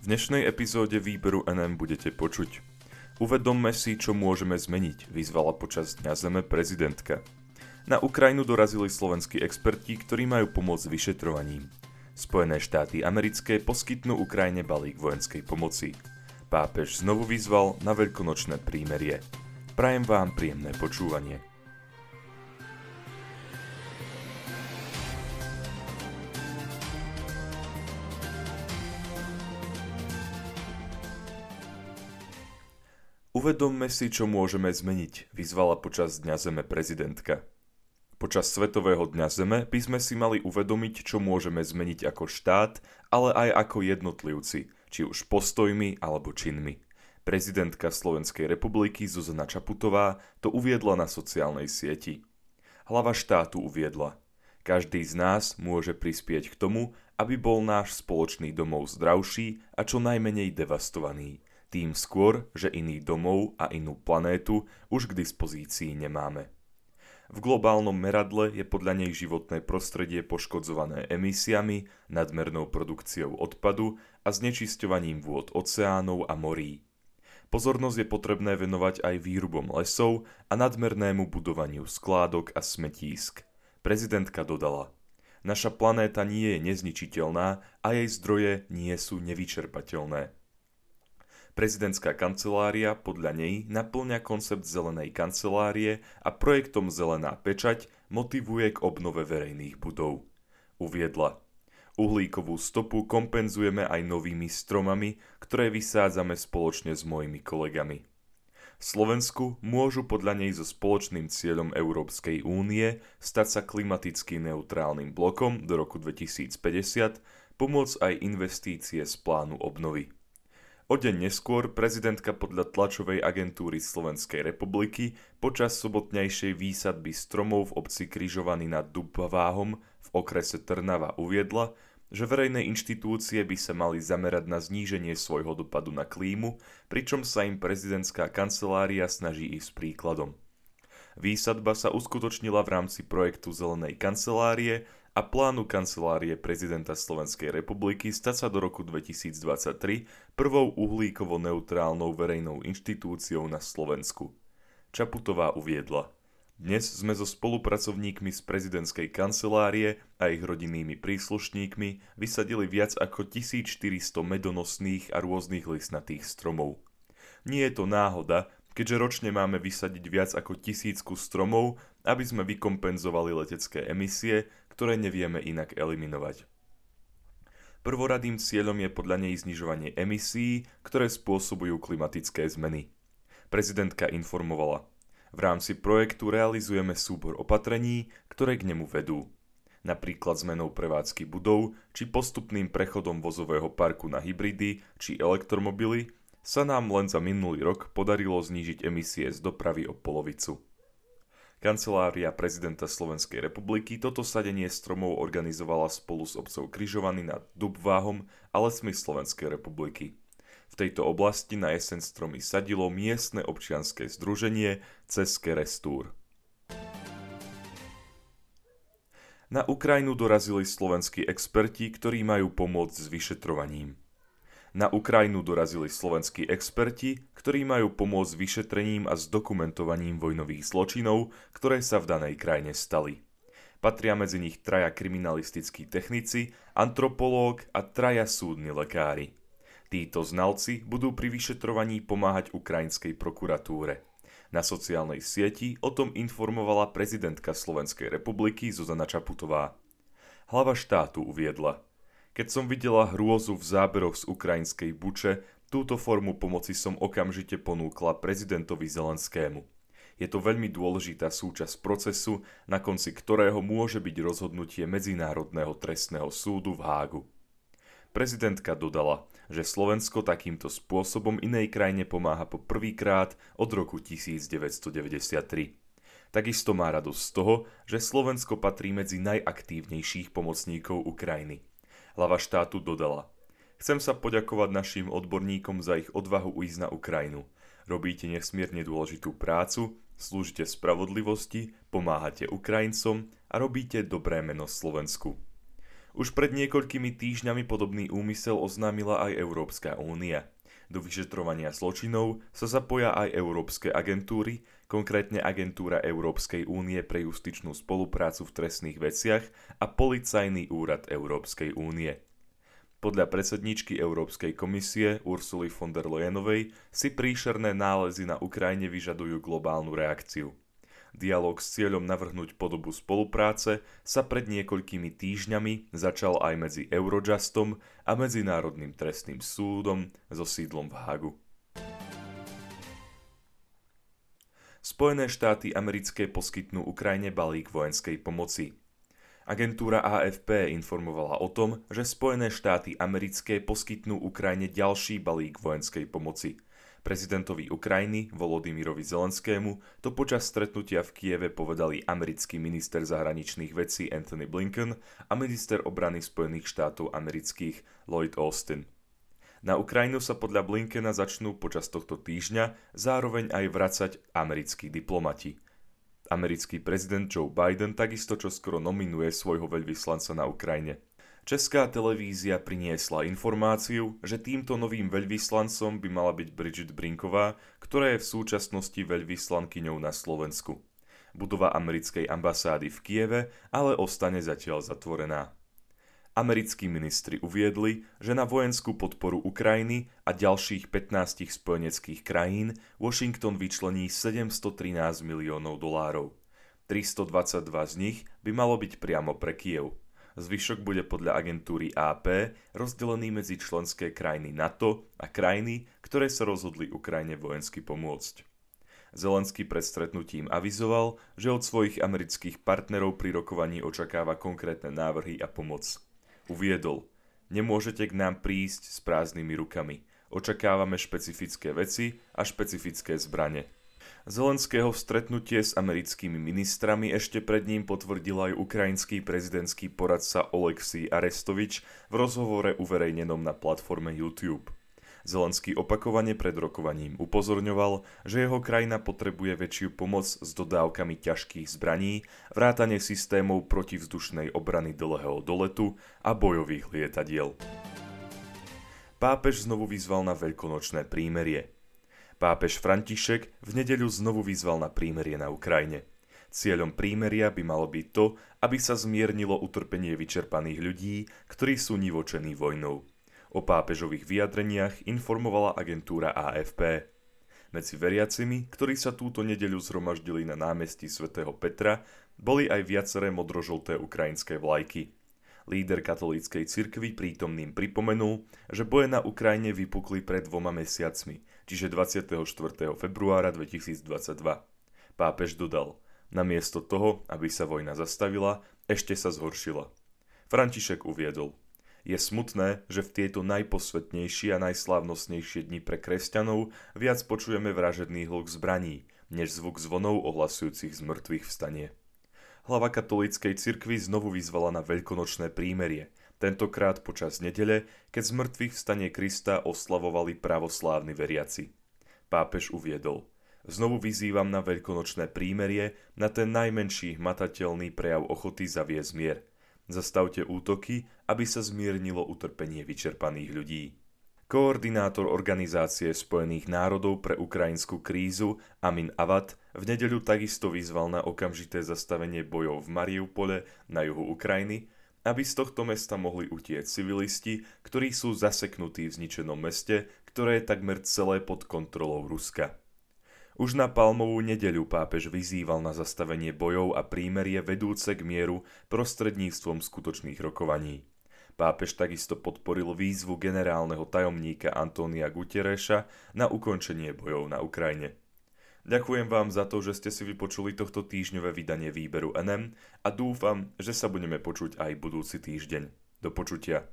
V dnešnej epizóde výberu NM budete počuť. Uvedomme si, čo môžeme zmeniť, vyzvala počas Dňa Zeme prezidentka. Na Ukrajinu dorazili slovenskí experti, ktorí majú pomôcť vyšetrovaním. Spojené štáty americké poskytnú Ukrajine balík vojenskej pomoci. Pápež znovu vyzval na veľkonočné prímerie. Prajem vám príjemné počúvanie. Uvedomme si, čo môžeme zmeniť, vyzvala počas Dňa Zeme prezidentka. Počas Svetového dňa Zeme by sme si mali uvedomiť, čo môžeme zmeniť ako štát, ale aj ako jednotlivci, či už postojmi alebo činmi. Prezidentka Slovenskej republiky Zuzana Čaputová to uviedla na sociálnej sieti. Hlava štátu uviedla. Každý z nás môže prispieť k tomu, aby bol náš spoločný domov zdravší a čo najmenej devastovaný – tým skôr, že iný domov a inú planétu už k dispozícii nemáme. V globálnom meradle je podľa nej životné prostredie poškodzované emisiami, nadmernou produkciou odpadu a znečisťovaním vôd oceánov a morí. Pozornosť je potrebné venovať aj výrubom lesov a nadmernému budovaniu skládok a smetísk. Prezidentka dodala, naša planéta nie je nezničiteľná a jej zdroje nie sú nevyčerpateľné. Prezidentská kancelária podľa nej naplňa koncept zelenej kancelárie a projektom Zelená pečať motivuje k obnove verejných budov. Uviedla. Uhlíkovú stopu kompenzujeme aj novými stromami, ktoré vysádzame spoločne s mojimi kolegami. V Slovensku môžu podľa nej so spoločným cieľom Európskej únie stať sa klimaticky neutrálnym blokom do roku 2050, pomôcť aj investície z plánu obnovy. O deň neskôr prezidentka podľa tlačovej agentúry Slovenskej republiky počas sobotnejšej výsadby stromov v obci Kryžovaný nad Dubváhom v okrese Trnava uviedla, že verejné inštitúcie by sa mali zamerať na zníženie svojho dopadu na klímu, pričom sa im prezidentská kancelária snaží ísť príkladom. Výsadba sa uskutočnila v rámci projektu Zelenej kancelárie a plánu kancelárie prezidenta Slovenskej republiky stať sa do roku 2023 prvou uhlíkovo-neutrálnou verejnou inštitúciou na Slovensku. Čaputová uviedla. Dnes sme so spolupracovníkmi z prezidentskej kancelárie a ich rodinnými príslušníkmi vysadili viac ako 1400 medonosných a rôznych listnatých stromov. Nie je to náhoda, keďže ročne máme vysadiť viac ako tisícku stromov, aby sme vykompenzovali letecké emisie, ktoré nevieme inak eliminovať. Prvoradým cieľom je podľa nej znižovanie emisí, ktoré spôsobujú klimatické zmeny. Prezidentka informovala. V rámci projektu realizujeme súbor opatrení, ktoré k nemu vedú. Napríklad zmenou prevádzky budov či postupným prechodom vozového parku na hybridy či elektromobily sa nám len za minulý rok podarilo znížiť emisie z dopravy o polovicu. Kancelária prezidenta Slovenskej republiky toto sadenie stromov organizovala spolu s obcov Kryžovaný nad Dubváhom a lesmi Slovenskej republiky. V tejto oblasti na jeseň stromy sadilo miestne občianske združenie Ceské Restúr. Na Ukrajinu dorazili slovenskí experti, ktorí majú pomôcť s vyšetrovaním. Na Ukrajinu dorazili slovenskí experti, ktorí majú pomôcť vyšetrením a zdokumentovaním vojnových zločinov, ktoré sa v danej krajine stali. Patria medzi nich traja kriminalistickí technici, antropológ a traja súdni lekári. Títo znalci budú pri vyšetrovaní pomáhať ukrajinskej prokuratúre. Na sociálnej sieti o tom informovala prezidentka Slovenskej republiky Zuzana Čaputová. Hlava štátu uviedla – keď som videla hrôzu v záberoch z ukrajinskej Buče, túto formu pomoci som okamžite ponúkla prezidentovi Zelenskému. Je to veľmi dôležitá súčasť procesu, na konci ktorého môže byť rozhodnutie Medzinárodného trestného súdu v Hágu. Prezidentka dodala, že Slovensko takýmto spôsobom inej krajine pomáha po prvýkrát od roku 1993. Takisto má radosť z toho, že Slovensko patrí medzi najaktívnejších pomocníkov Ukrajiny. Hlava štátu dodala. Chcem sa poďakovať našim odborníkom za ich odvahu ísť na Ukrajinu. Robíte nesmierne dôležitú prácu, slúžite spravodlivosti, pomáhate Ukrajincom a robíte dobré meno Slovensku. Už pred niekoľkými týždňami podobný úmysel oznámila aj Európska únia. Do vyšetrovania zločinov sa zapoja aj európske agentúry, konkrétne agentúra Európskej únie pre justičnú spoluprácu v trestných veciach a Policajný úrad Európskej únie. Podľa predsedničky Európskej komisie Ursuly von der Leyenovej si príšerné nálezy na Ukrajine vyžadujú globálnu reakciu. Dialóg s cieľom navrhnúť podobu spolupráce sa pred niekoľkými týždňami začal aj medzi Eurojustom a Medzinárodným trestným súdom so sídlom v Hagu. Spojené štáty americké poskytnú Ukrajine balík vojenskej pomoci. Agentúra AFP informovala o tom, že Spojené štáty americké poskytnú Ukrajine ďalší balík vojenskej pomoci – Prezidentovi Ukrajiny Volodymyrovi Zelenskému to počas stretnutia v Kieve povedali americký minister zahraničných vecí Anthony Blinken a minister obrany Spojených štátov amerických Lloyd Austin. Na Ukrajinu sa podľa Blinkena začnú počas tohto týždňa zároveň aj vracať americkí diplomati. Americký prezident Joe Biden takisto čoskoro nominuje svojho veľvyslanca na Ukrajine. Česká televízia priniesla informáciu, že týmto novým veľvyslancom by mala byť Bridget Brinková, ktorá je v súčasnosti veľvyslankyňou na Slovensku. Budova americkej ambasády v Kieve ale ostane zatiaľ zatvorená. Americkí ministri uviedli, že na vojenskú podporu Ukrajiny a ďalších 15 spojeneckých krajín Washington vyčlení 713 miliónov dolárov. 322 z nich by malo byť priamo pre Kiev. Zvyšok bude podľa agentúry AP rozdelený medzi členské krajiny NATO a krajiny, ktoré sa rozhodli Ukrajine vojensky pomôcť. Zelenský pred stretnutím avizoval, že od svojich amerických partnerov pri rokovaní očakáva konkrétne návrhy a pomoc. Uviedol, nemôžete k nám prísť s prázdnymi rukami. Očakávame špecifické veci a špecifické zbrane. Zelenského stretnutie s americkými ministrami ešte pred ním potvrdil aj ukrajinský prezidentský poradca Oleksij Arestovič v rozhovore uverejnenom na platforme YouTube. Zelenský opakovane pred rokovaním upozorňoval, že jeho krajina potrebuje väčšiu pomoc s dodávkami ťažkých zbraní, vrátane systémov protivzdušnej obrany dlhého doletu a bojových lietadiel. Pápež znovu vyzval na veľkonočné prímerie – Pápež František v nedeľu znovu vyzval na prímerie na Ukrajine. Cieľom prímeria by malo byť to, aby sa zmiernilo utrpenie vyčerpaných ľudí, ktorí sú nivočení vojnou. O pápežových vyjadreniach informovala agentúra AFP. Medzi veriacimi, ktorí sa túto nedeľu zhromaždili na námestí svätého Petra, boli aj viaceré modrožlté ukrajinské vlajky. Líder katolíckej cirkvi prítomným pripomenul, že boje na Ukrajine vypukli pred dvoma mesiacmi, čiže 24. februára 2022. Pápež dodal, namiesto toho, aby sa vojna zastavila, ešte sa zhoršila. František uviedol, je smutné, že v tieto najposvetnejšie a najslávnostnejšie dni pre kresťanov viac počujeme vražedný hluk zbraní, než zvuk zvonov ohlasujúcich z mŕtvych vstanie hlava katolíckej cirkvi znovu vyzvala na veľkonočné prímerie, tentokrát počas nedele, keď z mŕtvych vstanie Krista oslavovali pravoslávni veriaci. Pápež uviedol, znovu vyzývam na veľkonočné prímerie, na ten najmenší hmatateľný prejav ochoty zaviesť mier. Zastavte útoky, aby sa zmiernilo utrpenie vyčerpaných ľudí. Koordinátor Organizácie spojených národov pre ukrajinskú krízu Amin Avat v nedeľu takisto vyzval na okamžité zastavenie bojov v Mariupole na juhu Ukrajiny, aby z tohto mesta mohli utieť civilisti, ktorí sú zaseknutí v zničenom meste, ktoré je takmer celé pod kontrolou Ruska. Už na palmovú nedeľu pápež vyzýval na zastavenie bojov a prímerie vedúce k mieru prostredníctvom skutočných rokovaní. Pápež takisto podporil výzvu generálneho tajomníka Antónia Gutereša na ukončenie bojov na Ukrajine. Ďakujem vám za to, že ste si vypočuli tohto týždňové vydanie výberu NM a dúfam, že sa budeme počuť aj budúci týždeň. Do počutia.